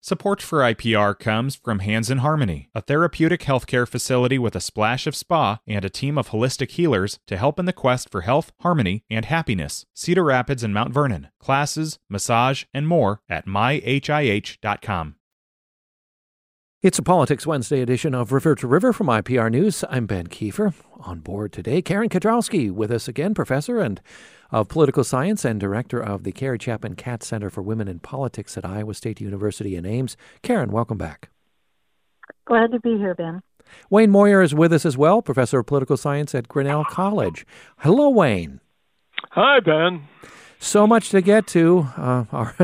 Support for IPR comes from Hands in Harmony, a therapeutic healthcare facility with a splash of spa and a team of holistic healers to help in the quest for health, harmony, and happiness. Cedar Rapids and Mount Vernon. Classes, massage, and more at myhih.com. It's a Politics Wednesday edition of River to River from IPR News. I'm Ben Kiefer. On board today, Karen Kedrowski with us again, professor and of political science and director of the Carrie Chapman Catt Center for Women in Politics at Iowa State University in Ames. Karen, welcome back. Glad to be here, Ben. Wayne Moyer is with us as well, professor of political science at Grinnell College. Hello, Wayne. Hi, Ben. So much to get to. Uh, our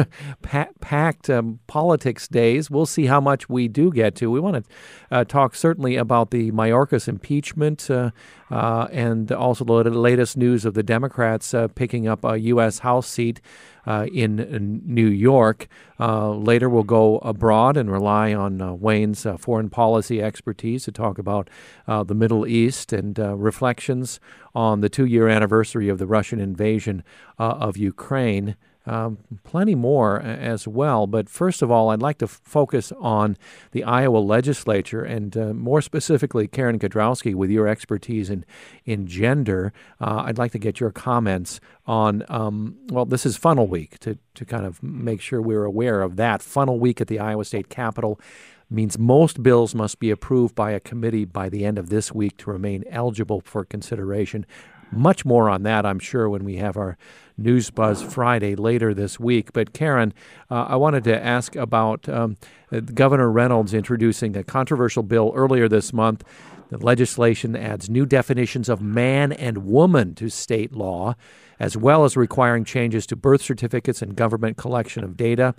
packed um, politics days. We'll see how much we do get to. We want to uh, talk certainly about the Mayorkas impeachment uh, uh and also the latest news of the Democrats uh, picking up a U.S. House seat uh, in, in, New York. Uh, later, we'll go abroad and rely on uh, Wayne's uh, foreign policy expertise to talk about uh, the Middle East and reflections on the two year anniversary of the Russian invasion of Ukraine. Um, plenty more as well. But first of all, I'd like to f- focus on the Iowa legislature and uh, more specifically, Karen Kedrowski, with your expertise in, in gender. Uh, I'd like to get your comments on, um, well, this is funnel week to, to kind of make sure we're aware of that. Funnel week at the Iowa State Capitol means most bills must be approved by a committee by the end of this week to remain eligible for consideration. Much more on that, I'm sure, when we have our News Buzz Friday later this week. But Karen, uh, I wanted to ask about um, Governor Reynolds introducing a controversial bill earlier this month. The legislation adds new definitions of man and woman to state law, as well as requiring changes to birth certificates and government collection of data.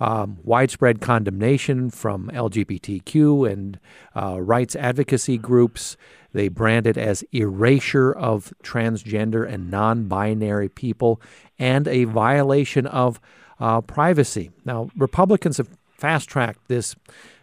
Um, widespread condemnation from LGBTQ and uh, rights advocacy groups. They brand it as erasure of transgender and non binary people and a violation of uh, privacy. Now, Republicans have fast tracked this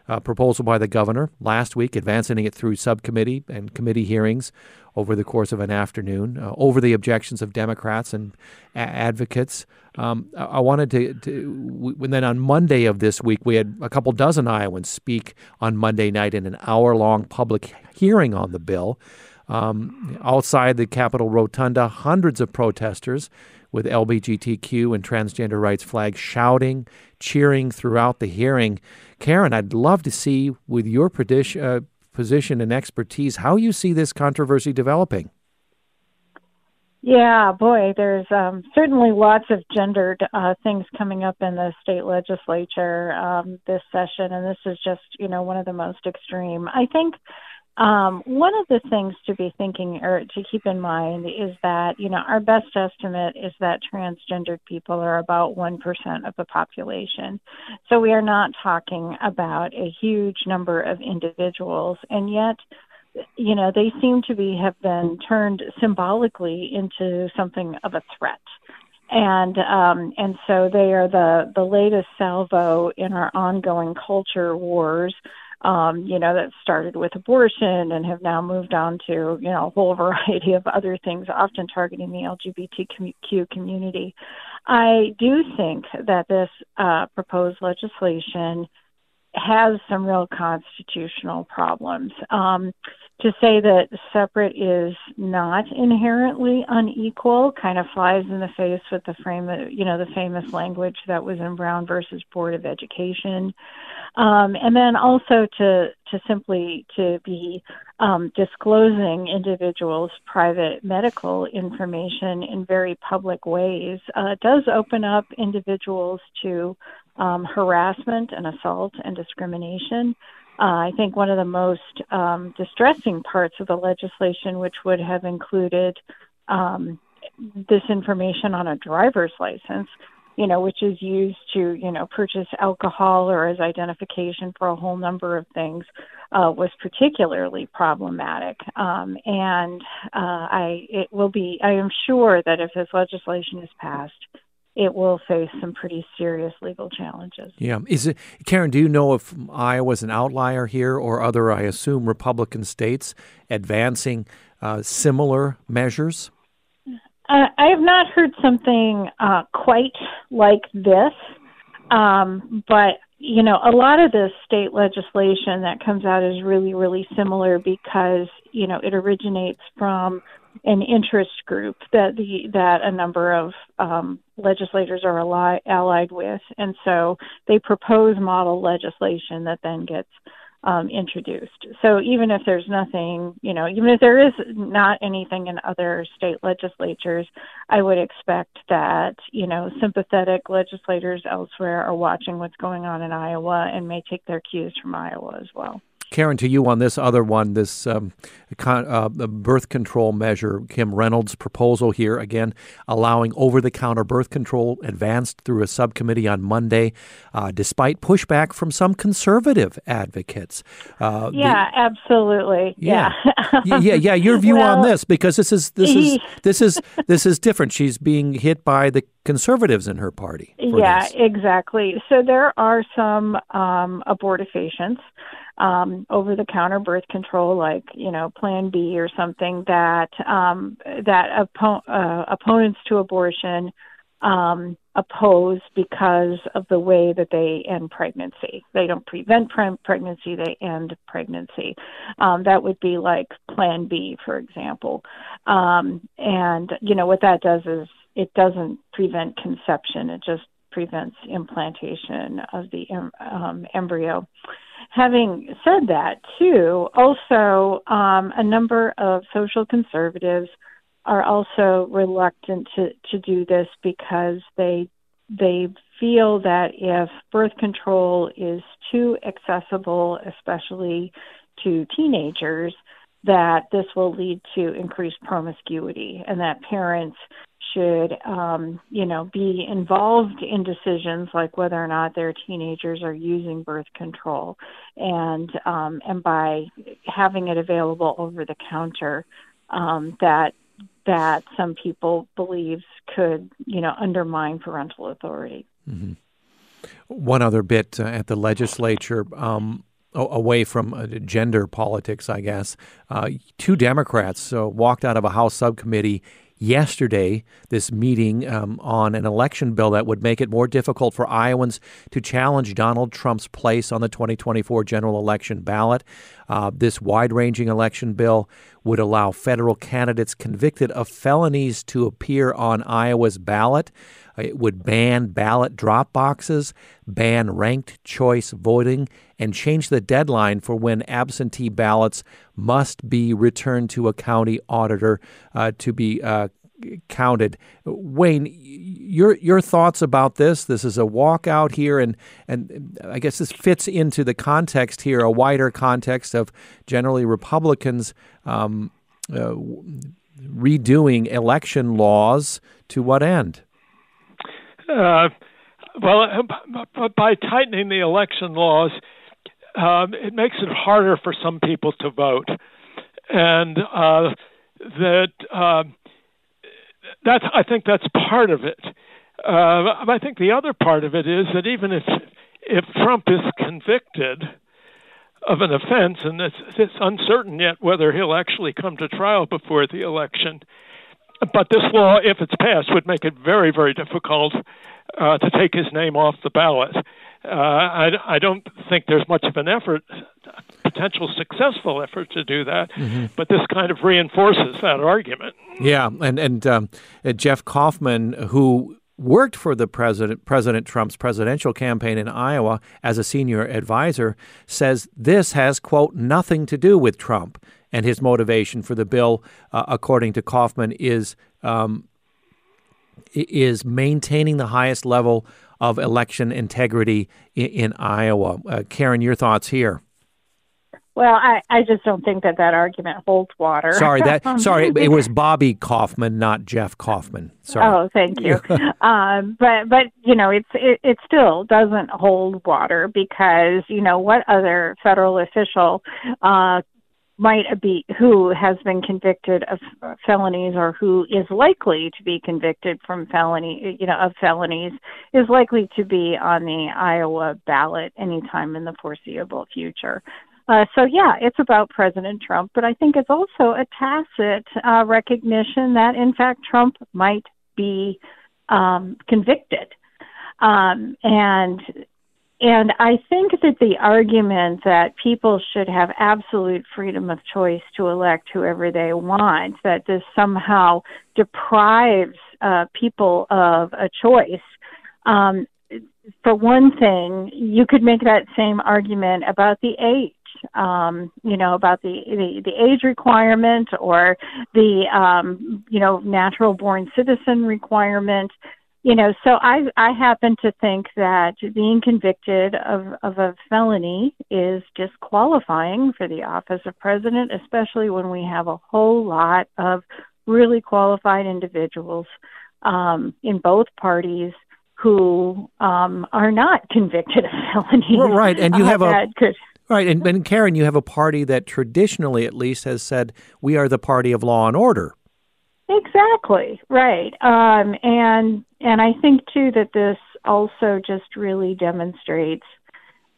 uh, proposal by the governor last week, advancing it through subcommittee and committee hearings over the course of an afternoon uh, over the objections of Democrats and a- advocates. Um, I-, I wanted to, to w- then on Monday of this week, we had a couple dozen Iowans speak on Monday night in an hour long public hearing on the bill. Um, outside the Capitol Rotunda, hundreds of protesters with LGBTQ and transgender rights flags shouting, cheering throughout the hearing. Karen, I'd love to see, with your uh, position and expertise, how you see this controversy developing. Yeah, boy, there's um, certainly lots of gendered uh, things coming up in the state legislature um, this session, and this is just, you know, one of the most extreme. I think um, one of the things to be thinking or to keep in mind is that, you know, our best estimate is that transgendered people are about 1% of the population. So we are not talking about a huge number of individuals. And yet, you know, they seem to be have been turned symbolically into something of a threat and um, and so they are the the latest salvo in our ongoing culture wars um, you know, that started with abortion and have now moved on to, you know, a whole variety of other things, often targeting the LGBTQ community. I do think that this uh, proposed legislation has some real constitutional problems. Um, to say that separate is not inherently unequal kind of flies in the face with the frame, you know, the famous language that was in Brown versus Board of Education. Um, and then also to to simply to be um, disclosing individuals' private medical information in very public ways uh, does open up individuals to um, harassment and assault and discrimination. Uh, I think one of the most um, distressing parts of the legislation, which would have included um, this information on a driver's license, you know, which is used to, you know, purchase alcohol or as identification for a whole number of things, uh, was particularly problematic. Um, and uh, I, it will be, I am sure that if this legislation is passed, it will face some pretty serious legal challenges. Yeah. Is it, Karen, do you know if Iowa's an outlier here or other, I assume, Republican states advancing uh, similar measures? Uh, I have not heard something uh, quite like this, um, but you know, a lot of the state legislation that comes out is really, really similar because, you know, it originates from an interest group that the that a number of um, legislators are ally, allied with, and so they propose model legislation that then gets um, introduced. So even if there's nothing, you know, even if there is not anything in other state legislatures, I would expect that, you know, sympathetic legislators elsewhere are watching what's going on in Iowa and may take their cues from Iowa as well. Karen, to you on this other one, this um, con- uh, the birth control measure, Kim Reynolds' proposal here again, allowing over-the-counter birth control advanced through a subcommittee on Monday, uh, despite pushback from some conservative advocates. Uh, yeah, the, absolutely. Yeah, yeah, yeah, yeah. Your view well, on this, because this is this is this is this is different. She's being hit by the conservatives in her party. Yeah, this. exactly. So there are some um, abortifacients um, over the counter birth control like you know plan b or something that um, that oppo- uh, opponents to abortion um, oppose because of the way that they end pregnancy. They don't prevent pre- pregnancy, they end pregnancy. Um, that would be like Plan B, for example. Um, and, you know, what that does is it doesn't prevent conception, it just prevents implantation of the um, embryo. Having said that, too, also um, a number of social conservatives are also reluctant to, to do this because they they feel that if birth control is too accessible, especially to teenagers, that this will lead to increased promiscuity and that parents should, um, you know, be involved in decisions like whether or not their teenagers are using birth control, and um, and by having it available over the counter, um, that that some people believe could, you know, undermine parental authority. Mm-hmm. One other bit uh, at the legislature. Um, away from uh, gender politics, I guess. Uh, two Democrats uh, walked out of a House subcommittee yesterday this meeting um, on an election bill that would make it more difficult for Iowans to challenge Donald Trump's place on the 2024 general election ballot. Uh, this wide ranging election bill would allow federal candidates convicted of felonies to appear on Iowa's ballot. It would ban ballot drop boxes, ban ranked choice voting, and change the deadline for when absentee ballots must be returned to a county auditor uh, to be uh, counted. Wayne, your your thoughts about this? This is a walkout here, and and I guess this fits into the context here, a wider context of generally Republicans um, uh, redoing election laws to what end? Uh, well, by tightening the election laws, um, it makes it harder for some people to vote, and uh, that uh, that's I think that's part of it. Uh, I think the other part of it is that even if if Trump is convicted of an offense, and it's, it's uncertain yet whether he'll actually come to trial before the election, but this law, if it's passed, would make it very, very difficult uh, to take his name off the ballot. Uh, I, I don't think there's much of an effort, potential successful effort to do that, mm-hmm. but this kind of reinforces that argument. Yeah, and and um, uh, Jeff Kaufman, who worked for the president President Trump's presidential campaign in Iowa as a senior advisor, says this has quote nothing to do with Trump and his motivation for the bill, uh, according to Kaufman, is um, is maintaining the highest level of election integrity in, in Iowa. Uh, Karen, your thoughts here? Well, I, I just don't think that that argument holds water. Sorry, that sorry, it was Bobby Kaufman, not Jeff Kaufman. Sorry. Oh, thank you. um, but but you know, it's it, it still doesn't hold water because you know what other federal official uh, might be who has been convicted of felonies or who is likely to be convicted from felony you know of felonies is likely to be on the Iowa ballot anytime in the foreseeable future. Uh, so yeah, it's about President Trump, but I think it's also a tacit uh, recognition that in fact Trump might be um, convicted, um, and and I think that the argument that people should have absolute freedom of choice to elect whoever they want, that this somehow deprives uh, people of a choice, um, for one thing, you could make that same argument about the age. Um, you know about the, the the age requirement or the um, you know natural born citizen requirement you know, so I I happen to think that being convicted of of a felony is disqualifying for the office of president, especially when we have a whole lot of really qualified individuals um, in both parties who um, are not convicted of felonies. Well, right, and you uh, have a could, right, and, and Karen, you have a party that traditionally, at least, has said we are the party of law and order. Exactly right, um, and and I think too that this also just really demonstrates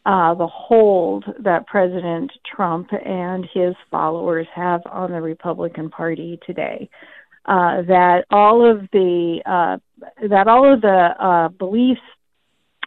uh, the hold that President Trump and his followers have on the Republican Party today. Uh, that all of the uh, that all of the uh, beliefs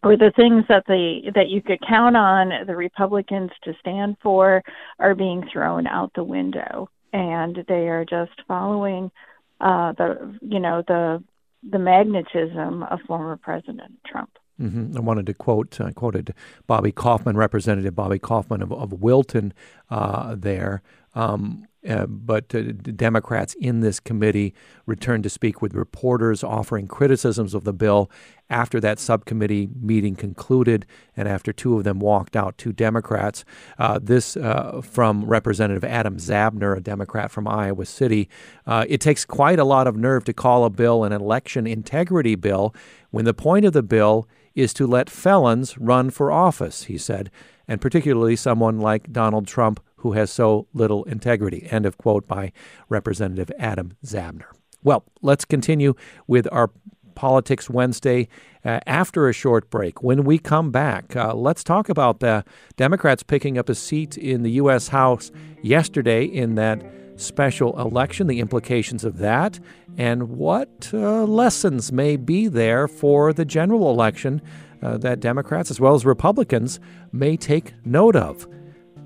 or the things that the that you could count on the Republicans to stand for are being thrown out the window, and they are just following uh, the you know the the magnetism of former President Trump. Mm-hmm. I wanted to quote, I quoted Bobby Kaufman, Representative Bobby Kaufman of, of Wilton uh, there. Um, uh, but uh, Democrats in this committee returned to speak with reporters, offering criticisms of the bill after that subcommittee meeting concluded, and after two of them walked out, two Democrats. Uh, this uh, from Representative Adam Zabner, a Democrat from Iowa City. Uh, it takes quite a lot of nerve to call a bill an election integrity bill when the point of the bill is to let felons run for office, he said, and particularly someone like Donald Trump who has so little integrity. End of quote by Representative Adam Zabner. Well, let's continue with our Politics Wednesday uh, after a short break. When we come back, uh, let's talk about the Democrats picking up a seat in the U.S. House yesterday in that special election, the implications of that, and what uh, lessons may be there for the general election uh, that Democrats as well as Republicans may take note of.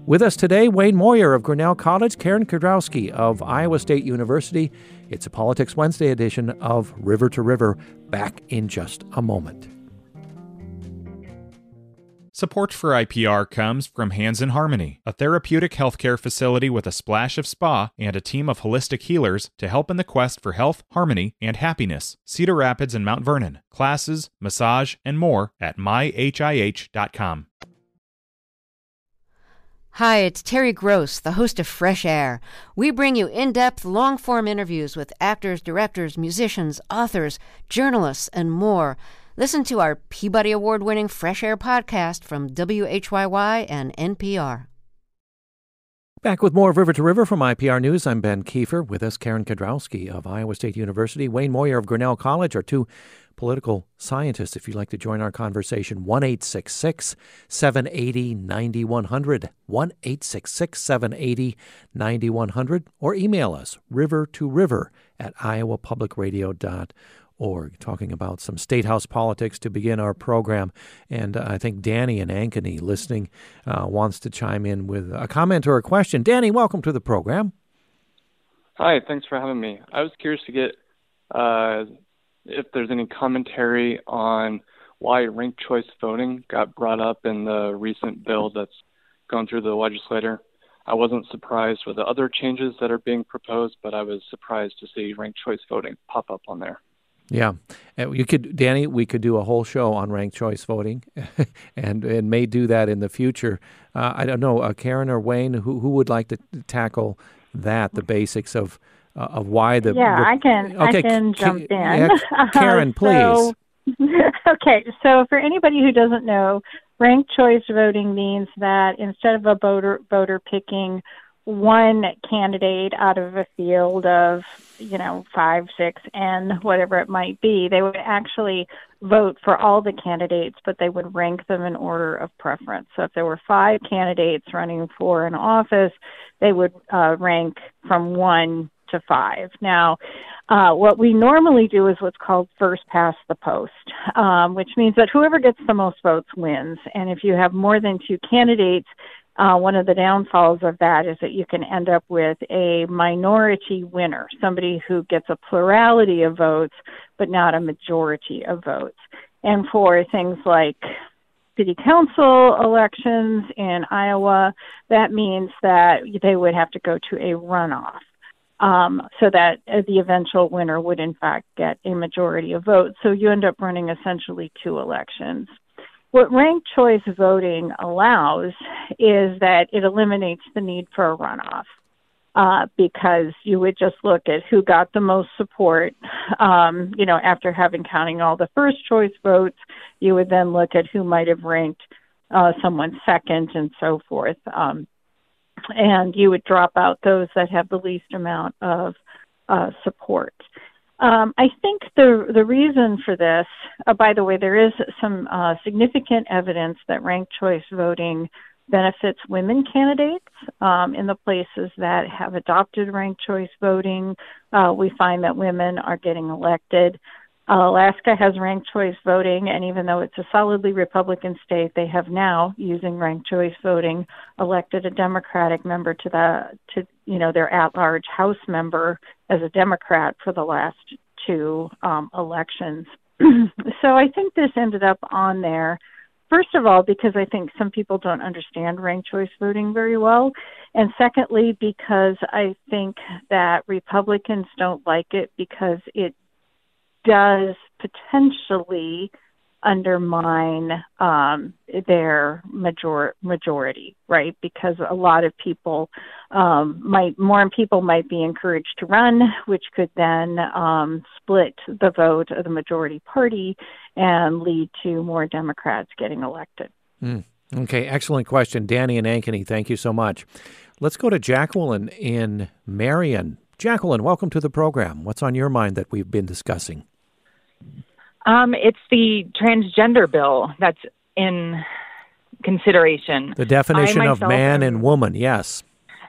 With us today, Wayne Moyer of Grinnell College, Karen Kedrowski of Iowa State University. It's a Politics Wednesday edition of River to River. Back in just a moment. Support for IPR comes from Hands in Harmony, a therapeutic healthcare facility with a splash of spa and a team of holistic healers to help in the quest for health, harmony, and happiness. Cedar Rapids and Mount Vernon. Classes, massage, and more at myhih.com. Hi, it's Terry Gross, the host of Fresh Air. We bring you in depth, long form interviews with actors, directors, musicians, authors, journalists, and more. Listen to our Peabody Award winning Fresh Air podcast from WHYY and NPR. Back with more of River to River from IPR News. I'm Ben Kiefer. With us, Karen Kedrowski of Iowa State University, Wayne Moyer of Grinnell College, are two political scientist. If you'd like to join our conversation, 1 780 9100. 1 780 9100. Or email us, river to river at iowapublicradio.org. Talking about some state house politics to begin our program. And uh, I think Danny and Ankeny listening uh, wants to chime in with a comment or a question. Danny, welcome to the program. Hi, thanks for having me. I was curious to get uh, if there's any commentary on why ranked choice voting got brought up in the recent bill that's gone through the legislature. I wasn't surprised with the other changes that are being proposed, but I was surprised to see ranked choice voting pop up on there. Yeah, you could, Danny. We could do a whole show on ranked choice voting, and and may do that in the future. Uh, I don't know, uh, Karen or Wayne, who who would like to tackle that, the basics of uh, of why the yeah I can okay, I can jump in. Yeah, Karen, please. so, okay, so for anybody who doesn't know, ranked choice voting means that instead of a voter voter picking one candidate out of a field of you know five six n whatever it might be they would actually vote for all the candidates but they would rank them in order of preference so if there were five candidates running for an office they would uh, rank from one to five. Now, Uh, what we normally do is what's called first past the post, um, which means that whoever gets the most votes wins. And if you have more than two candidates, uh, one of the downfalls of that is that you can end up with a minority winner, somebody who gets a plurality of votes, but not a majority of votes. And for things like city council elections in Iowa, that means that they would have to go to a runoff um, so that the eventual winner would, in fact, get a majority of votes. So you end up running essentially two elections. What ranked choice voting allows is that it eliminates the need for a runoff. Uh, because you would just look at who got the most support. Um, you know, after having counting all the first choice votes, you would then look at who might have ranked uh, someone second and so forth. Um, and you would drop out those that have the least amount of uh, support. Um, I think the the reason for this, uh, by the way, there is some uh, significant evidence that ranked choice voting benefits women candidates um, in the places that have adopted ranked choice voting. Uh, we find that women are getting elected. Uh, Alaska has ranked choice voting, and even though it's a solidly Republican state, they have now, using ranked choice voting, elected a Democratic member to the to you know their at-large House member as a Democrat for the last two um, elections. so I think this ended up on there. First of all, because I think some people don't understand ranked choice voting very well. And secondly, because I think that Republicans don't like it because it does potentially undermine um, their major- majority, right? Because a lot of people um, might, more people might be encouraged to run, which could then um, split the vote of the majority party and lead to more Democrats getting elected. Mm. Okay, excellent question. Danny and Ankeny, thank you so much. Let's go to Jacqueline in Marion. Jacqueline, welcome to the program. What's on your mind that we've been discussing? Um, it's the transgender bill that's in consideration. The definition of man and woman, yes.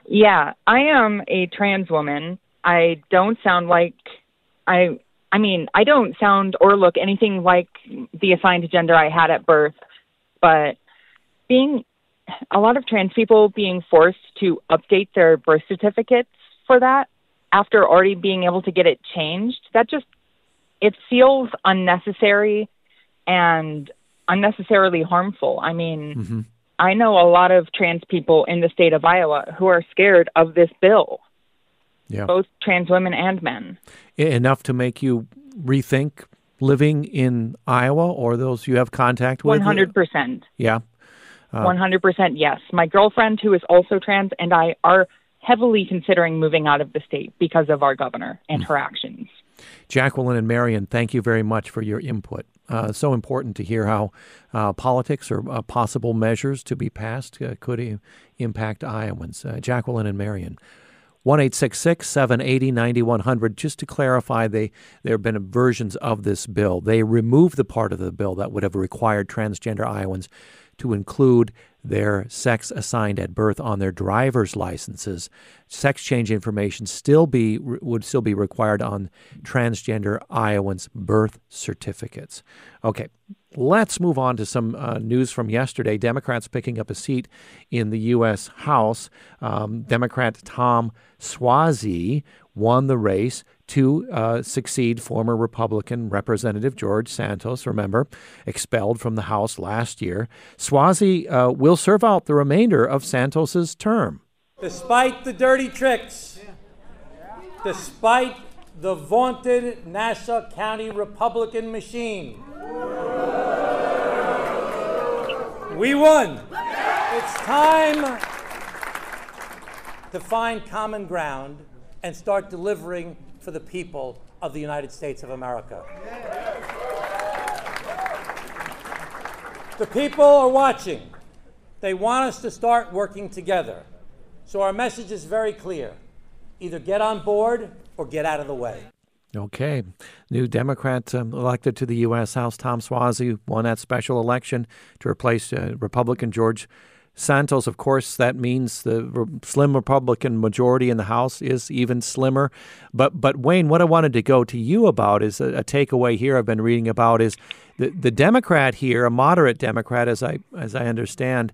Yeah, I am a trans woman. I don't sound like I I mean, I don't sound or look anything like the assigned gender I had at birth, but being a lot of trans people being forced to update their birth certificates for that after already being able to get it changed, that just it feels unnecessary and unnecessarily harmful. I mean, mm-hmm. I know a lot of trans people in the state of Iowa who are scared of this bill. Yeah. Both trans women and men. Enough to make you rethink living in Iowa or those you have contact with? 100%. Yeah. Uh, 100% yes. My girlfriend, who is also trans, and I are heavily considering moving out of the state because of our governor and mm. her actions. Jacqueline and Marion, thank you very much for your input. Uh, so important to hear how uh, politics or uh, possible measures to be passed uh, could impact Iowans. Uh, Jacqueline and Marion. 1 780 9100. Just to clarify, they, there have been versions of this bill. They removed the part of the bill that would have required transgender Iowans to include their sex assigned at birth on their driver's licenses. Sex change information still be would still be required on transgender Iowans' birth certificates. Okay, let's move on to some uh, news from yesterday. Democrats picking up a seat in the U.S. House. Um, Democrat Tom Suozzi won the race to uh, succeed former Republican Representative George Santos, remember, expelled from the House last year. Suozzi uh, will serve out the remainder of Santos's term. Despite the dirty tricks, despite the vaunted Nassau County Republican machine, we won. It's time to find common ground and start delivering for the people of the United States of America. The people are watching. They want us to start working together. So our message is very clear either get on board or get out of the way. Okay. New Democrat um, elected to the U.S. House, Tom Suozzi, won that special election to replace uh, Republican George Santos, of course, that means the slim Republican majority in the House is even slimmer. But but Wayne, what I wanted to go to you about is a, a takeaway here I've been reading about is the the Democrat here, a moderate Democrat, as I as I understand,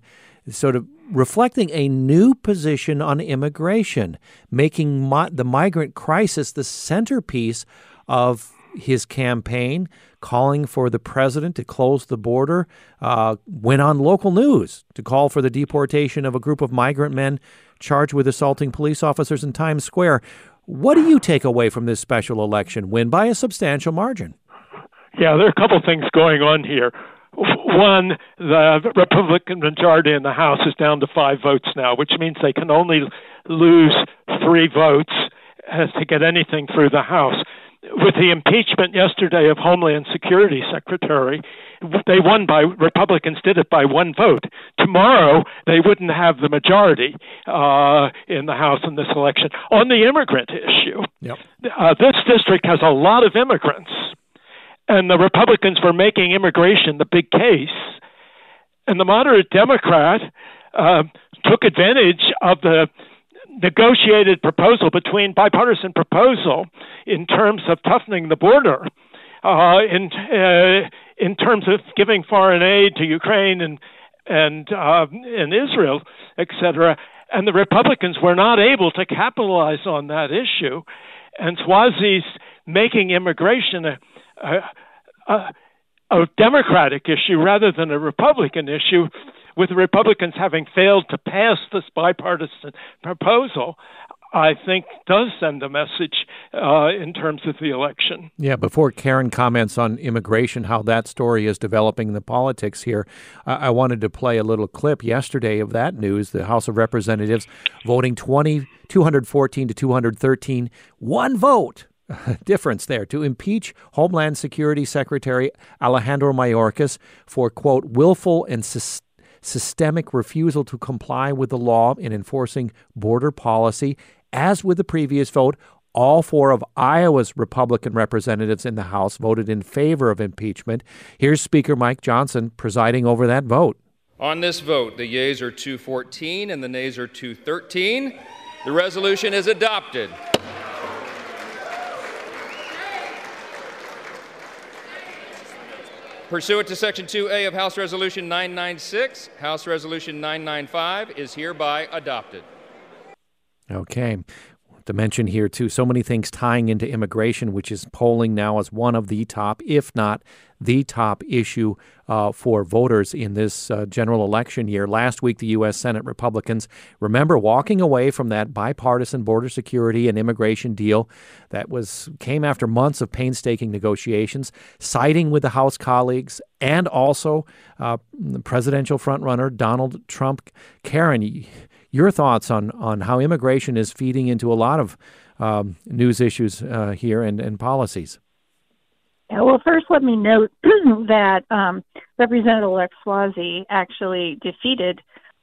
sort of reflecting a new position on immigration, making the migrant crisis the centerpiece of his campaign, calling for the president to close the border, uh, went on local news to call for the deportation of a group of migrant men charged with assaulting police officers in Times Square. What do you take away from this special election win by a substantial margin? Yeah, there are a couple things going on here. One, the Republican majority in the House is down to five votes now, which means they can only lose three votes to get anything through the House with the impeachment yesterday of Homeland Security Secretary, they won by Republicans did it by one vote. Tomorrow they wouldn't have the majority uh, in the House in this election on the immigrant issue. Yep. Uh, this district has a lot of immigrants, and the Republicans were making immigration the big case, and the moderate Democrat uh, took advantage of the negotiated proposal between bipartisan proposal in terms of toughening the border, uh, in uh, in terms of giving foreign aid to Ukraine and and uh, and Israel, etc. And the Republicans were not able to capitalize on that issue, and Suozzi's making immigration a, a, a, a Democratic issue rather than a Republican issue with the Republicans having failed to pass this bipartisan proposal, I think does send a message uh, in terms of the election. Yeah, before Karen comments on immigration, how that story is developing the politics here, I-, wanted to play a little clip yesterday of that news. The House of Representatives voting 20, 214 to 213, one vote difference there to impeach Homeland Security Secretary Alejandro Mayorkas for, quote, willful and systemic refusal to comply with the law in enforcing border policy. As with the previous vote, all four of Iowa's Republican representatives in the House voted in favor of impeachment. Here's Speaker Mike Johnson presiding over that vote. On this vote, the yeas are 214 and the nays are 213. The resolution is adopted. Pursuant to Section 2A of House Resolution 996, House Resolution 995 is hereby adopted. Okay. To mention here, too, so many things tying into immigration, which is polling now as one of the top, if not the top issue uh, for voters in this uh, general election year. Last week, the U.S. Senate Republicans, remember, walking away from that bipartisan border security and immigration deal that was came after months of painstaking negotiations, siding with the House colleagues and also uh, the presidential frontrunner Donald Trump. Karen, your thoughts on on how immigration is feeding into a lot of um, news issues uh, here and, and policies. Yeah, well, first, let me note that um, Representative Lex Suozzi actually defeated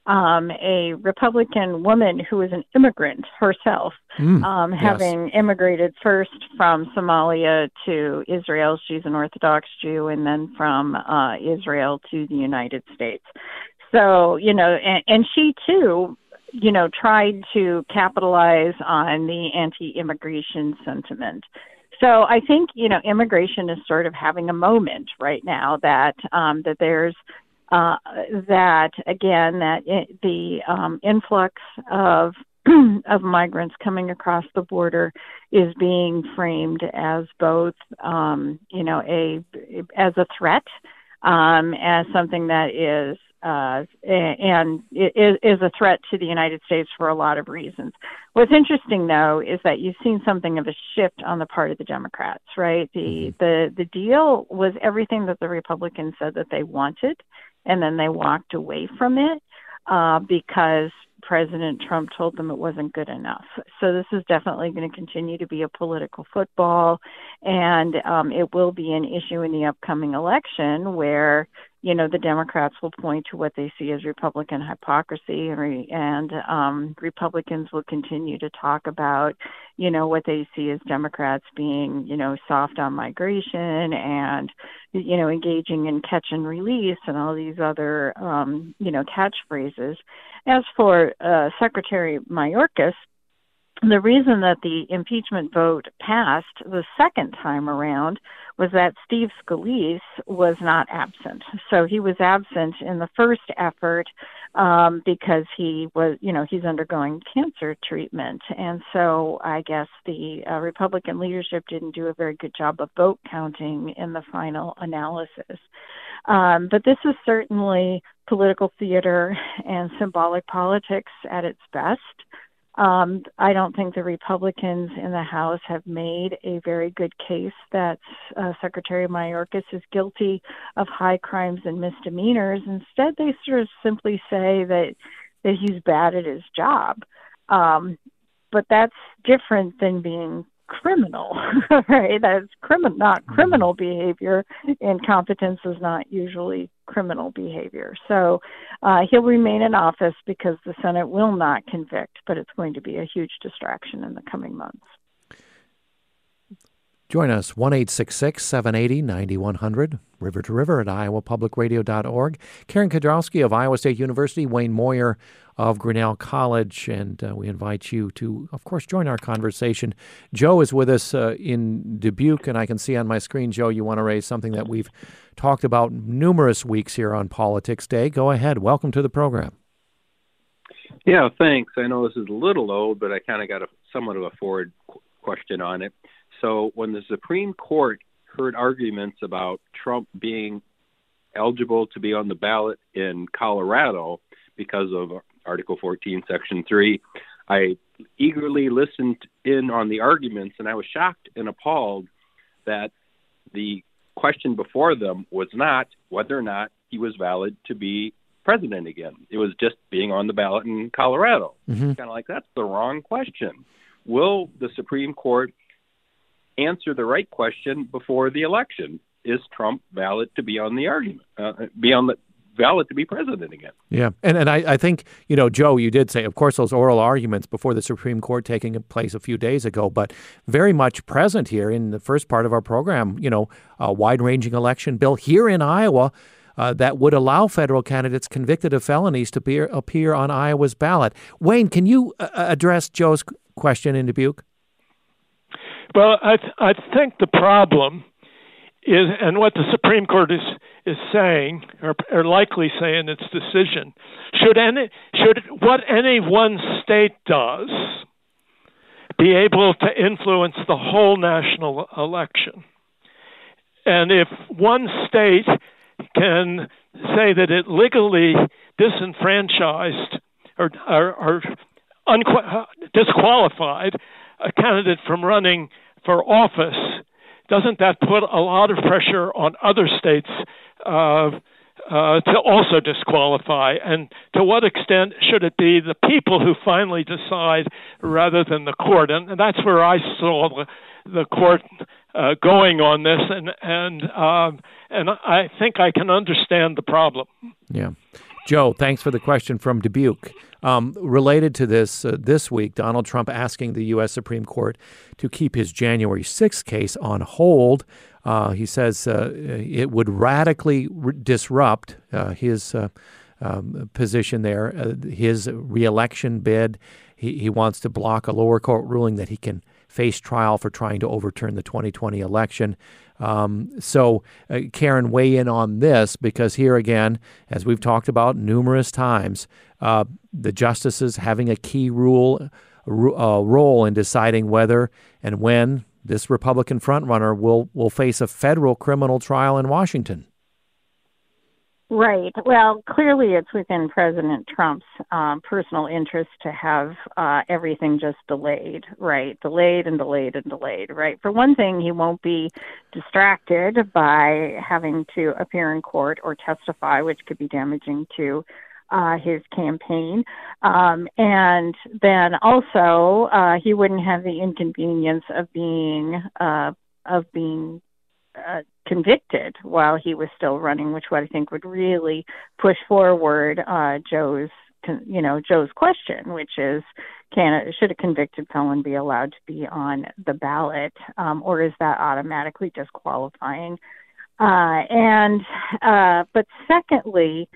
um, a Republican woman who was an immigrant herself, mm, um, yes. having immigrated first from Somalia to Israel. She's an Orthodox Jew, and then from uh, Israel to the United States. So, you know, and, and she too, you know, tried to capitalize on the anti immigration sentiment. So I think you know immigration is sort of having a moment right now that um, that there's uh, that again that it, the um, influx of of migrants coming across the border is being framed as both um, you know a as a threat um, as something that is uh, and is, is a threat to the United States for a lot of reasons. What's interesting, though, is that you've seen something of a shift on the part of the Democrats. Right, the mm-hmm. the the deal was everything that the Republicans said that they wanted, and then they walked away from it uh, because President Trump told them it wasn't good enough. So this is definitely going to continue to be a political football, and um, it will be an issue in the upcoming election where you know, the Democrats will point to what they see as Republican hypocrisy, and, and um, Republicans will continue to talk about, you know, what they see as Democrats being, you know, soft on migration and, you know, engaging in catch and release and all these other, um, you know, catchphrases. As for uh, Secretary Mayorkas, the reason that the impeachment vote passed the second time around was that Steve Scalise was not absent. So he was absent in the first effort um, because he was, you know, he's undergoing cancer treatment. And so I guess the uh, Republican leadership didn't do a very good job of vote counting in the final analysis. Um, but this is certainly political theater and symbolic politics at its best. Um, I don't think the Republicans in the House have made a very good case that uh, Secretary Mayorkas is guilty of high crimes and misdemeanors. Instead, they sort of simply say that that he's bad at his job. Um, but that's different than being criminal, right? That's criminal, not mm-hmm. criminal behavior. Incompetence is not usually criminal behavior. So uh, he'll remain in office because the Senate will not convict, but it's going to be a huge distraction in the coming months. Join us, 1 780 9100, river to river at iowapublicradio.org. Karen Kedrowski of Iowa State University, Wayne Moyer of Grinnell College, and uh, we invite you to, of course, join our conversation. Joe is with us uh, in Dubuque, and I can see on my screen, Joe, you want to raise something that we've talked about numerous weeks here on Politics Day. Go ahead. Welcome to the program. Yeah, thanks. I know this is a little old, but I kind of got a somewhat of a forward question on it. So when the Supreme Court heard arguments about Trump being eligible to be on the ballot in Colorado because of Article 14, Section 3, I eagerly listened in on the arguments, and I was shocked and appalled that the question before them was not whether or not he was valid to be president again. It was just being on the ballot in Colorado. Mm-hmm. Kind of like that's the wrong question. Will the Supreme Court answer the right question before the election. Is Trump valid to be on the argument, uh, be on the valid to be president again? Yeah, and and I, I think you know, Joe, you did say, of course, those oral arguments before the Supreme Court taking place a few days ago, but very much present here in the first part of our program. You know, a wide-ranging election bill here in Iowa. Uh, that would allow federal candidates convicted of felonies to appear, appear on Iowa's ballot. Wayne, can you uh, address Joe's question in Dubuque? Well, I th- I think the problem is, and what the Supreme Court is is saying, or, or likely saying in its decision, should any should what any one state does be able to influence the whole national election, and if one state can say that it legally disenfranchised or, or, or unqu- uh, disqualified a candidate from running for office, doesn't that put a lot of pressure on other states uh, uh, to also disqualify? And to what extent should it be the people who finally decide rather than the court? And, and that's where I saw the, the court uh, going on this, and and um, and I think I can understand the problem. Yeah. Joe, thanks for the question from Dubuque. Um, related to this, uh, this week, Donald Trump asking the U.S. Supreme Court to keep his January 6th case on hold. Uh, he says uh, it would radically re- disrupt uh, his uh, um, position there, uh, his reelection bid. He, he wants to block a lower court ruling that he can face trial for trying to overturn the 2020 election. Um, so, uh, Karen, weigh in on this because here again, as we've talked about numerous times, uh, the justices having a key rule uh, role in deciding whether and when this Republican frontrunner will will face a federal criminal trial in Washington. Right. Well, clearly it's within President Trump's um, personal interest to have uh, everything just delayed, right? Delayed and delayed and delayed, right? For one thing, he won't be distracted by having to appear in court or testify, which could be damaging to uh, his campaign. Um, and then also, uh, he wouldn't have the inconvenience of being uh, of being uh, convicted while he was still running, which what I think would really push forward uh, Joe's, you know, Joe's question, which is, can should a convicted felon be allowed to be on the ballot, um, or is that automatically disqualifying? Uh, and uh, but secondly,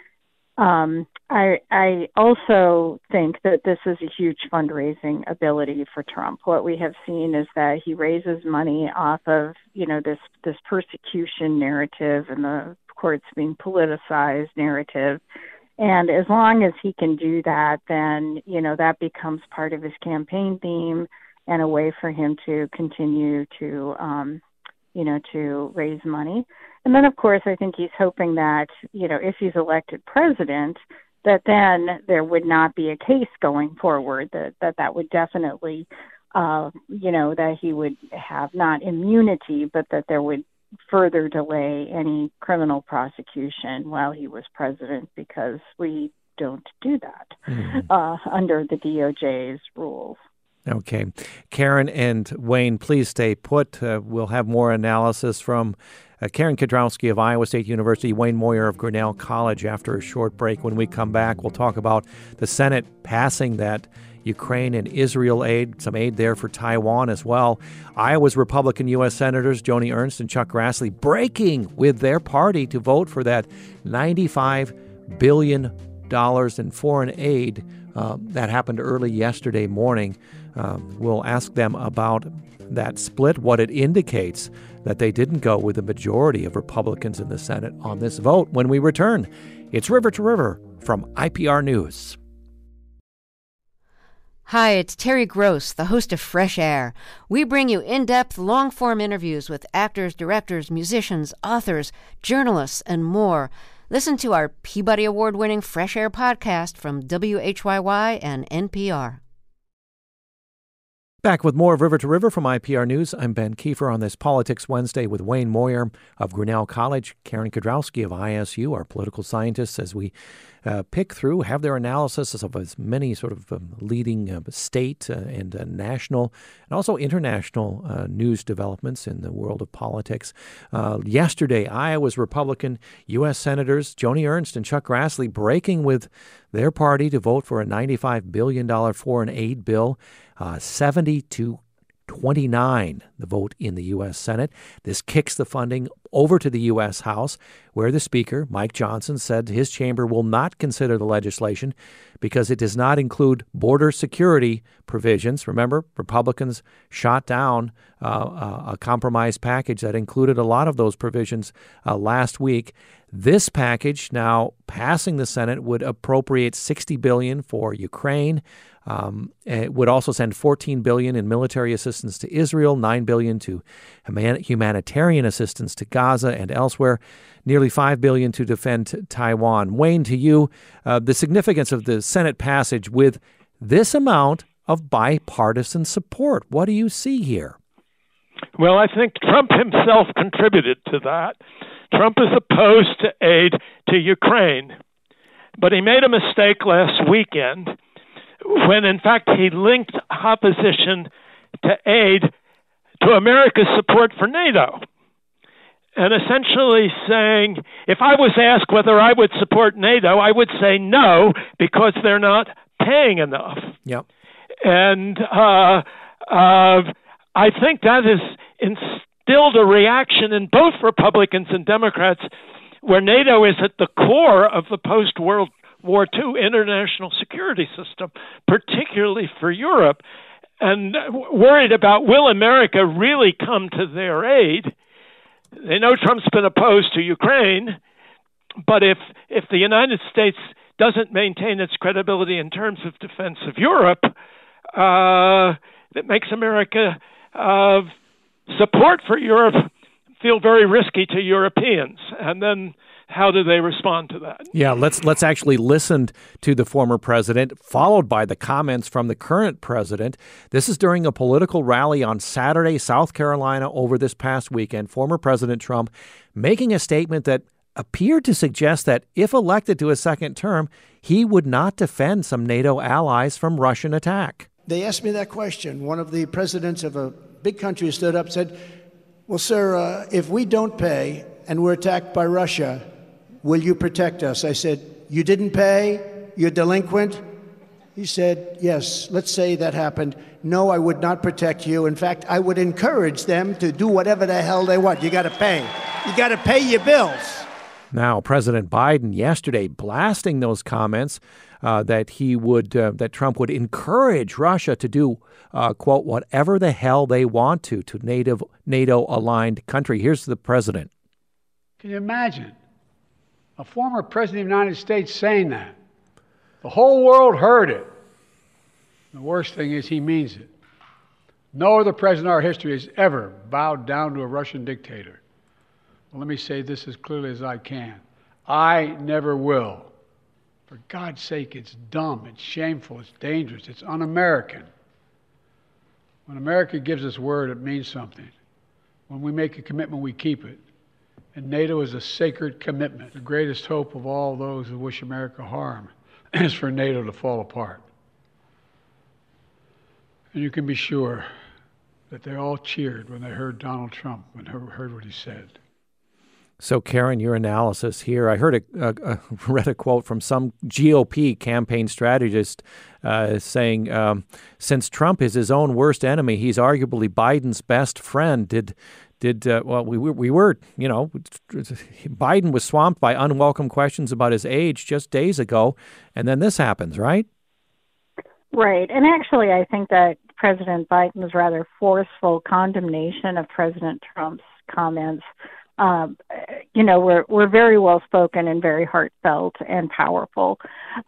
um, I, I also think that this is a huge fundraising ability for Trump. What we have seen is that he raises money off of, you know, this this persecution narrative and the courts being politicized narrative. And as long as he can do that, then you know that becomes part of his campaign theme and a way for him to continue to, um, you know, to raise money. And then, of course, I think he's hoping that, you know, if he's elected president, that then there would not be a case going forward, that that, that would definitely, uh, you know, that he would have not immunity, but that there would further delay any criminal prosecution while he was president because we don't do that mm. uh, under the DOJ's rules. Okay. Karen and Wayne, please stay put. Uh, we'll have more analysis from uh, Karen Kedrowski of Iowa State University, Wayne Moyer of Grinnell College after a short break. When we come back, we'll talk about the Senate passing that Ukraine and Israel aid, some aid there for Taiwan as well. Iowa's Republican U.S. Senators Joni Ernst and Chuck Grassley breaking with their party to vote for that $95 billion in foreign aid. Uh, that happened early yesterday morning. Um, we'll ask them about that split, what it indicates that they didn't go with the majority of Republicans in the Senate on this vote when we return. It's River to River from IPR News. Hi, it's Terry Gross, the host of Fresh Air. We bring you in depth, long form interviews with actors, directors, musicians, authors, journalists, and more. Listen to our Peabody Award winning Fresh Air podcast from WHYY and NPR. Back with more of River to River from IPR News. I'm Ben Kieffer on this Politics Wednesday with Wayne Moyer of Grinnell College, Karen Kedrowski of ISU, our political scientists, as we uh, pick through, have their analysis of as many sort of um, leading uh, state uh, and uh, national and also international uh, news developments in the world of politics. Uh, yesterday, Iowa's Republican U.S. Senators Joni Ernst and Chuck Grassley breaking with their party to vote for a $95 billion foreign aid bill, 70 to 29, the vote in the U.S. Senate. This kicks the funding over to the U.S. House, where the Speaker, Mike Johnson, said his chamber will not consider the legislation because it does not include border security provisions. Remember, Republicans shot down uh, uh a compromise package that included a lot of those provisions uh, last week. This package, now passing the Senate, would appropriate 60 billion for Ukraine, um, it would also send 14 billion in military assistance to Israel, 9 billion to humanitarian assistance to Gaza and elsewhere, nearly 5 billion to defend Taiwan. Wayne, to you, uh, the significance of the Senate passage with this amount of bipartisan support. What do you see here? Well, I think Trump himself contributed to that. Trump is opposed to aid to Ukraine, but he made a mistake last weekend when in fact he linked opposition to aid to America's support for NATO. And essentially saying, if I was asked whether I would support NATO, I would say no because they're not paying enough. Yep. And uh, uh, I think that has instilled a reaction in both Republicans and Democrats where NATO is at the core of the post World War II international security system, particularly for Europe, and worried about will America really come to their aid. They know Trump's been opposed to Ukraine, but if if the United States doesn't maintain its credibility in terms of defense of Europe, uh, that makes America uh, support for Europe feel very risky to Europeans, and then how do they respond to that? Yeah, let's let's actually listen to the former president, followed by the comments from the current president. This is during a political rally on Saturday, South Carolina, over this past weekend. Former President Trump making a statement that appeared to suggest that if elected to a second term, he would not defend some NATO allies from Russian attack. They asked me that question. One of the presidents of a big country stood up and said, Well, sir, uh, if we don't pay and we're attacked by Russia, will you protect us? I said, You didn't pay? You're delinquent? He said, Yes, let's say that happened. No, I would not protect you. In fact, I would encourage them to do whatever the hell they want. You got to pay. You got to pay your bills. Now, President Biden yesterday blasting those comments uh, that he would uh, that Trump would encourage Russia to do uh, quote whatever the hell they want to to native NATO aligned country. Here's the president. Can you imagine a former president of the United States saying that? The whole world heard it. The worst thing is he means it. No other president in our history has ever bowed down to a Russian dictator. Well, let me say this as clearly as I can. I never will. For God's sake, it's dumb, it's shameful, it's dangerous, it's un American. When America gives us word, it means something. When we make a commitment, we keep it. And NATO is a sacred commitment. The greatest hope of all those who wish America harm is for NATO to fall apart. And you can be sure that they all cheered when they heard Donald Trump and heard what he said. So, Karen, your analysis here. I heard a, a, a read a quote from some GOP campaign strategist uh, saying, um, "Since Trump is his own worst enemy, he's arguably Biden's best friend." Did did uh, well? We, we were, you know, Biden was swamped by unwelcome questions about his age just days ago, and then this happens, right? Right, and actually, I think that President Biden's rather forceful condemnation of President Trump's comments um, you know, were were very well spoken and very heartfelt and powerful.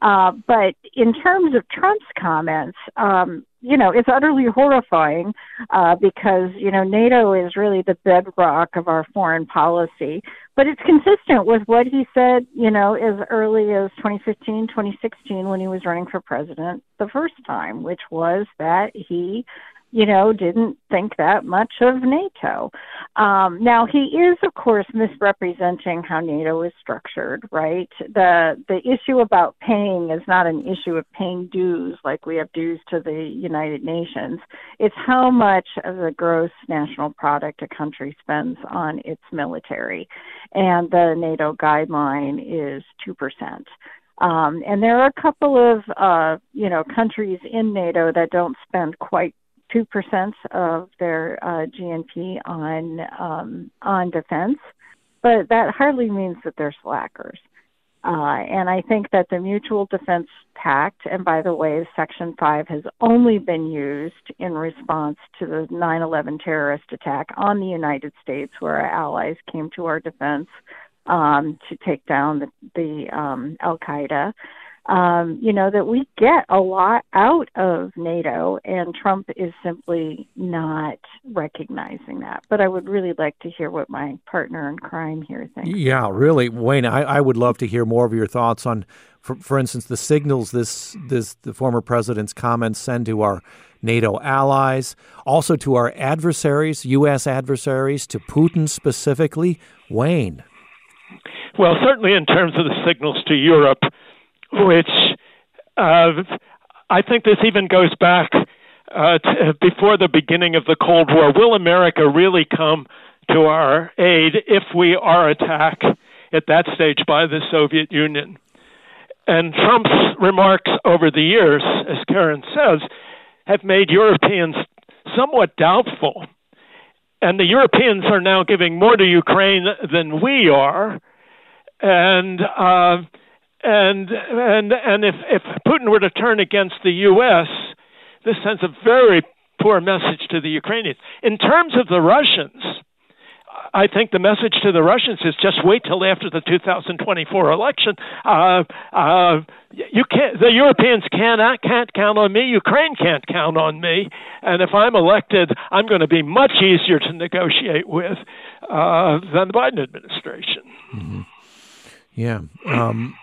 Uh, but in terms of Trump's comments, um, you know, it's utterly horrifying uh, because you know NATO is really the bedrock of our foreign policy. But it's consistent with what he said, you know, as early as 2015, 2016, when he was running for president the first time, which was that he you know, didn't think that much of NATO. Um, now he is, of course, misrepresenting how NATO is structured. Right. The the issue about paying is not an issue of paying dues like we have dues to the United Nations. It's how much of the gross national product a country spends on its military, and the NATO guideline is two percent. Um, and there are a couple of, uh, you know, countries in NATO that don't spend quite 2% of their uh, GNP on um, on defense, but that hardly means that they're slackers. Uh, and I think that the Mutual Defense Pact, and by the way, Section 5 has only been used in response to the 9 11 terrorist attack on the United States, where our allies came to our defense um, to take down the, the um, Al Qaeda um, you know, that we get a lot out of NATO, and Trump is simply not recognizing that. But I would really like to hear what my partner in crime here thinks. Yeah, really, Wayne, I, I would love to hear more of your thoughts on, for, for instance, the signals this this the former president's comments send to our NATO allies, also to our adversaries, U.S. adversaries, to Putin specifically. Wayne. Well, certainly in terms of the signals to Europe which uh, I think this even goes back uh, to before the beginning of the Cold War. Will America really come to our aid if we are attacked at that stage by the Soviet Union? And Trump's remarks over the years, as Karen says, have made Europeans somewhat doubtful. And the Europeans are now giving more to Ukraine than we are. And uh, and and and if if Putin were to turn against the U.S., this sends a very poor message to the Ukrainians. In terms of the Russians, I think the message to the Russians is just wait till after the 2024 election. Uh, uh, you can't. The Europeans cannot can't count on me. Ukraine can't count on me. And if I'm elected, I'm going to be much easier to negotiate with uh, than the Biden administration. Mm-hmm. Yeah. Um,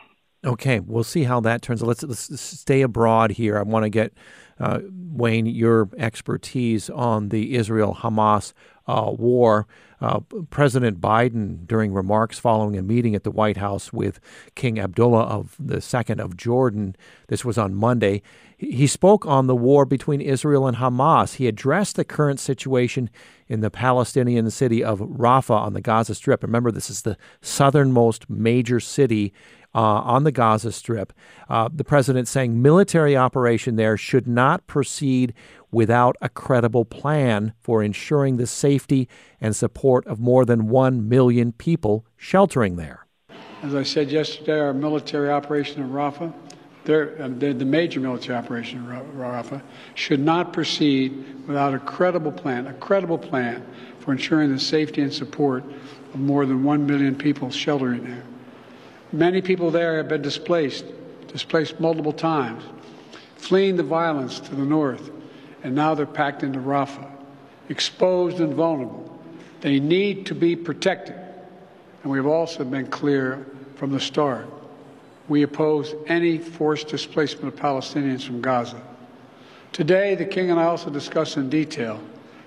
Okay, we'll see how that turns out. Let's, let's stay abroad here. I want to get, uh, Wayne, your expertise on the Israel Hamas uh, war. Uh, President Biden, during remarks following a meeting at the White House with King Abdullah of the Second of Jordan, this was on Monday. He spoke on the war between Israel and Hamas. He addressed the current situation in the Palestinian city of Rafah on the Gaza Strip. Remember, this is the southernmost major city uh, on the Gaza Strip. Uh, the president saying military operation there should not proceed without a credible plan for ensuring the safety and support of more than 1 million people sheltering there. As I said yesterday, our military operation in Rafah, uh, the major military operation in Rafah, should not proceed without a credible plan, a credible plan for ensuring the safety and support of more than 1 million people sheltering there. Many people there have been displaced, displaced multiple times, fleeing the violence to the north and now they're packed into Rafah, exposed and vulnerable. They need to be protected. And we've also been clear from the start. We oppose any forced displacement of Palestinians from Gaza. Today, the King and I also discussed in detail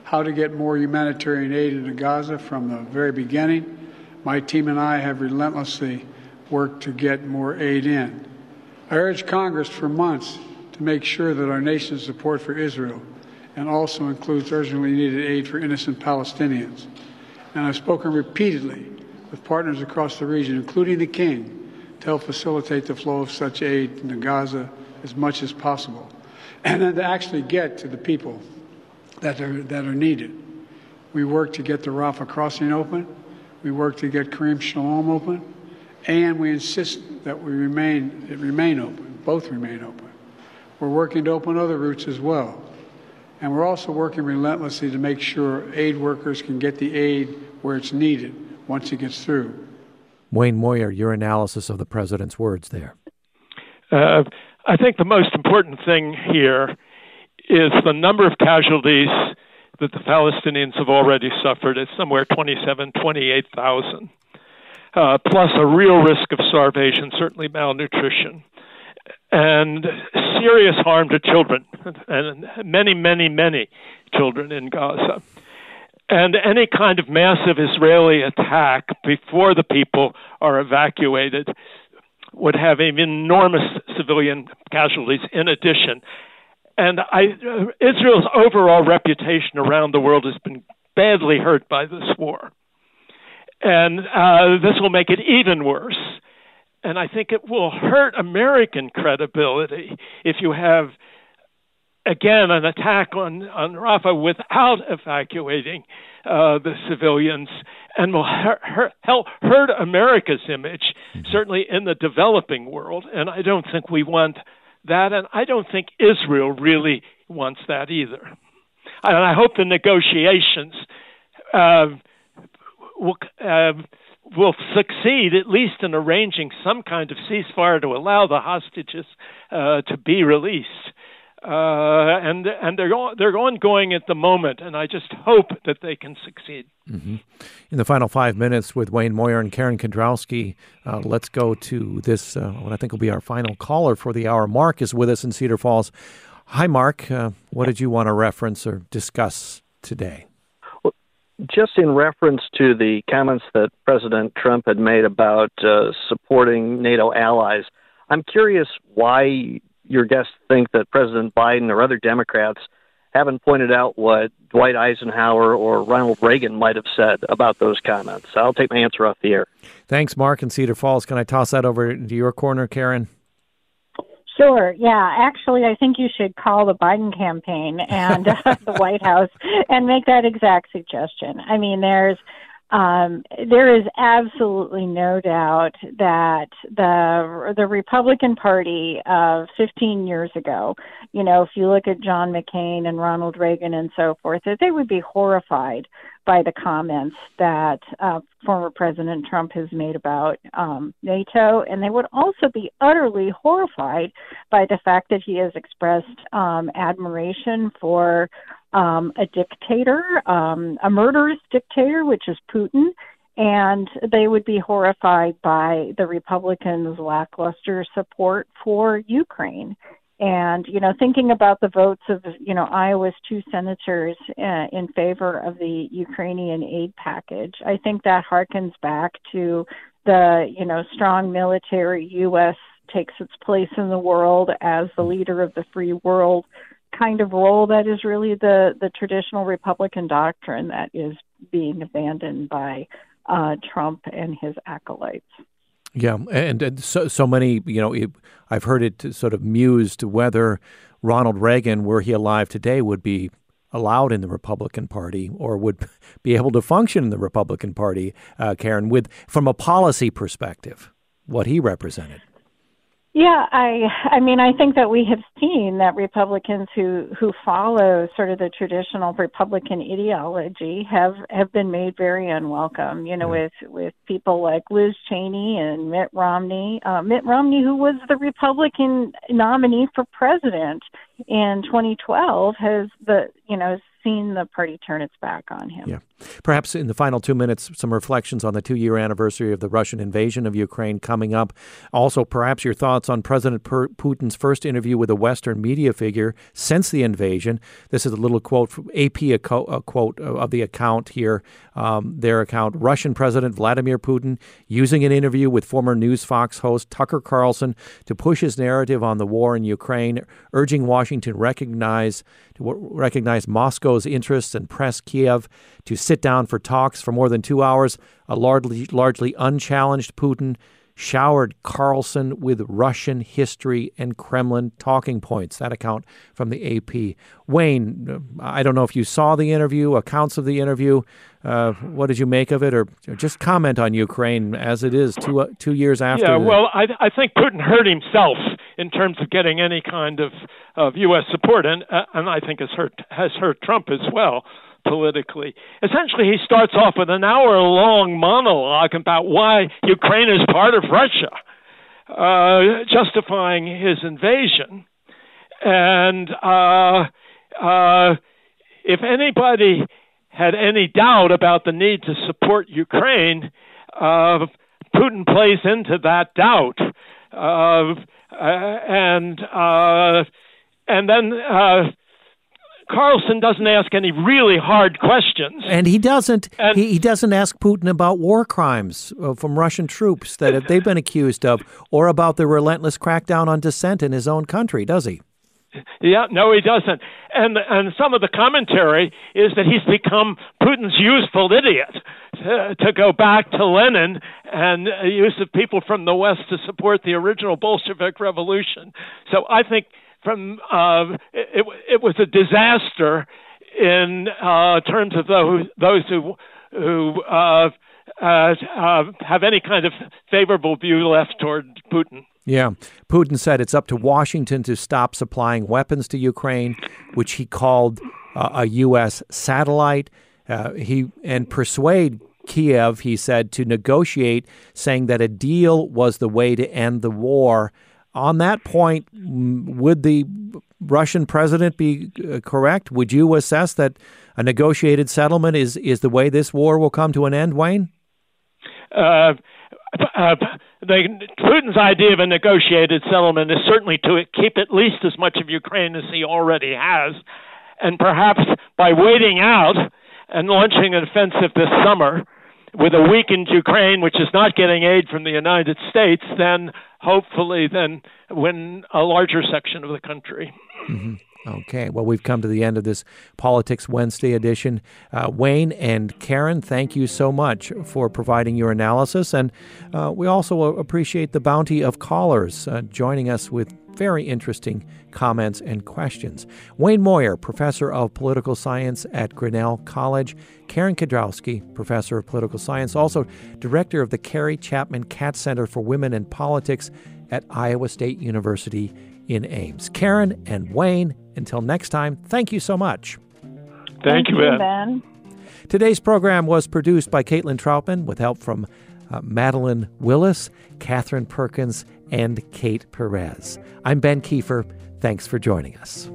how to get more humanitarian aid into Gaza from the very beginning. My team and I have relentlessly worked to get more aid in. I urged Congress for months to make sure that our nation's support for Israel and also includes urgently needed aid for innocent Palestinians. And I've spoken repeatedly with partners across the region, including the King, to help facilitate the flow of such aid into Gaza as much as possible, and then to actually get to the people that are, that are needed. We work to get the Rafah crossing open. We work to get Kerem Shalom open. And we insist that we remain, it remain open, both remain open. We're working to open other routes as well. And we're also working relentlessly to make sure aid workers can get the aid where it's needed once it gets through. Wayne Moyer, your analysis of the president's words there. Uh, I think the most important thing here is the number of casualties that the Palestinians have already suffered. It's somewhere 27, 28,000, uh, plus a real risk of starvation, certainly malnutrition and serious harm to children, and many, many, many children in Gaza. And any kind of massive Israeli attack before the people are evacuated would have enormous civilian casualties in addition. And I, uh, Israel's overall reputation around the world has been badly hurt by this war. And uh, this will make it even worse and I think it will hurt American credibility if you have again an attack on on Rafah without evacuating uh, the civilians, and will hurt, hurt, hurt America's image, mm-hmm. certainly in the developing world. And I don't think we want that, and I don't think Israel really wants that either. And I hope the negotiations uh, will. Uh, will succeed at least in arranging some kind of ceasefire to allow the hostages uh, to be released. Uh, and and they're they're ongoing at the moment, and I just hope that they can succeed. Mm-hmm. In the final five minutes with Wayne Moyer and Karen Kedrowski, uh, let's go to this. Uh, what I think will be our final caller for the hour. Mark is with us in Cedar Falls. Hi, Mark. Uh, what did you want to reference or discuss today? Just in reference to the comments that President Trump had made about uh, supporting NATO allies, I'm curious why your guests think that President Biden or other Democrats haven't pointed out what Dwight Eisenhower or Ronald Reagan might have said about those comments. I'll take my answer off the air. Thanks, Mark and Cedar Falls. Can I toss that over to your corner, Karen? Sure. Yeah. Actually, I think you should call the Biden campaign and uh, the White House and make that exact suggestion. I mean, there's um, there is absolutely no doubt that the the Republican Party of 15 years ago, you know, if you look at John McCain and Ronald Reagan and so forth, that they would be horrified by the comments that uh, former President Trump has made about um, NATO, and they would also be utterly horrified by the fact that he has expressed um, admiration for um, a dictator, um, a murderous dictator, which is Putin, and they would be horrified by the Republicans' lackluster support for Ukraine. And, you know, thinking about the votes of, you know, Iowa's two senators uh, in favor of the Ukrainian aid package, I think that harkens back to the, you know, strong military U.S. takes its place in the world as the leader of the free world kind of role that is really the, the traditional Republican doctrine that is being abandoned by uh, Trump and his acolytes. Yeah, and, and so so many, you know, I've heard it sort of mused whether Ronald Reagan, were he alive today, would be allowed in the Republican Party or would be able to function in the Republican Party, uh, Karen, with from a policy perspective, what he represented. Yeah, I I mean I think that we have seen that Republicans who who follow sort of the traditional Republican ideology have have been made very unwelcome. You know, with with people like Liz Cheney and Mitt Romney. Uh, Mitt Romney, who was the Republican nominee for president in 2012, has the you know seen the party turn its back on him. Yeah. Perhaps in the final two minutes, some reflections on the two year anniversary of the Russian invasion of Ukraine coming up. Also, perhaps your thoughts on President Putin's first interview with a Western media figure since the invasion. This is a little quote from AP, a, quote of the account here, um, their account. Russian President Vladimir Putin using an interview with former Newsfox host Tucker Carlson to push his narrative on the war in Ukraine, urging Washington recognize to recognize Moscow's interests and press Kiev to sit down for talks for more than two hours. A largely, largely unchallenged Putin showered Carlson with Russian history and Kremlin talking points. That account from the AP. Wayne, I don't know if you saw the interview, accounts of the interview. Uh, what did you make of it, or just comment on Ukraine as it is two uh, two years after? Yeah, well, I, I think Putin hurt himself in terms of getting any kind of of U.S. support, and uh, and I think has hurt has hurt Trump as well politically. Essentially, he starts off with an hour long monologue about why Ukraine is part of Russia, uh, justifying his invasion. And uh, uh, if anybody had any doubt about the need to support Ukraine, uh, Putin plays into that doubt. Uh, and uh, and then Carlson doesn't ask any really hard questions, and he doesn't. And, he, he, doesn't ask Putin about war crimes uh, from Russian troops that they've been accused of, or about the relentless crackdown on dissent in his own country, does he? Yeah, no, he doesn't. And and some of the commentary is that he's become Putin's useful idiot. To, go back to Lenin and use of people from the West to support the original Bolshevik revolution. So I think from uh, it, it was a disaster in uh, terms of those those who who uh, uh, uh, have any kind of favorable view left toward Putin. Yeah. Putin said it's up to Washington to stop supplying weapons to Ukraine, which he called uh, a U.S. satellite. Uh, he and persuade Kiev, he said, to negotiate, saying that a deal was the way to end the war on that point, would the Russian president be uh, correct? Would you assess that a negotiated settlement is, is the way this war will come to an end, Wayne? Uh, uh, Putin's idea of a negotiated settlement is certainly to keep at least as much of Ukraine as he already has, and perhaps by waiting out and launching an offensive this summer with a weakened Ukraine, which is not getting aid from the United States, then hopefully then win a larger section of the country. Mm-hmm. Okay, well, we've come to the end of this Politics Wednesday edition. Uh, Wayne and Karen, thank you so much for providing your analysis. And uh, we also appreciate the bounty of callers uh, joining us with very interesting comments and questions. Wayne Moyer, professor of political science at Grinnell College. Karen Kedrowski, professor of political science, also director of the Carrie Chapman Catt Center for Women in Politics at Iowa State University in Ames. Karen and Wayne, until next time, thank you so much. Thank, thank you, ben. ben. Today's program was produced by Caitlin Troutman with help from uh, Madeline Willis, Catherine Perkins, and Kate Perez. I'm Ben Kieffer. Thanks for joining us.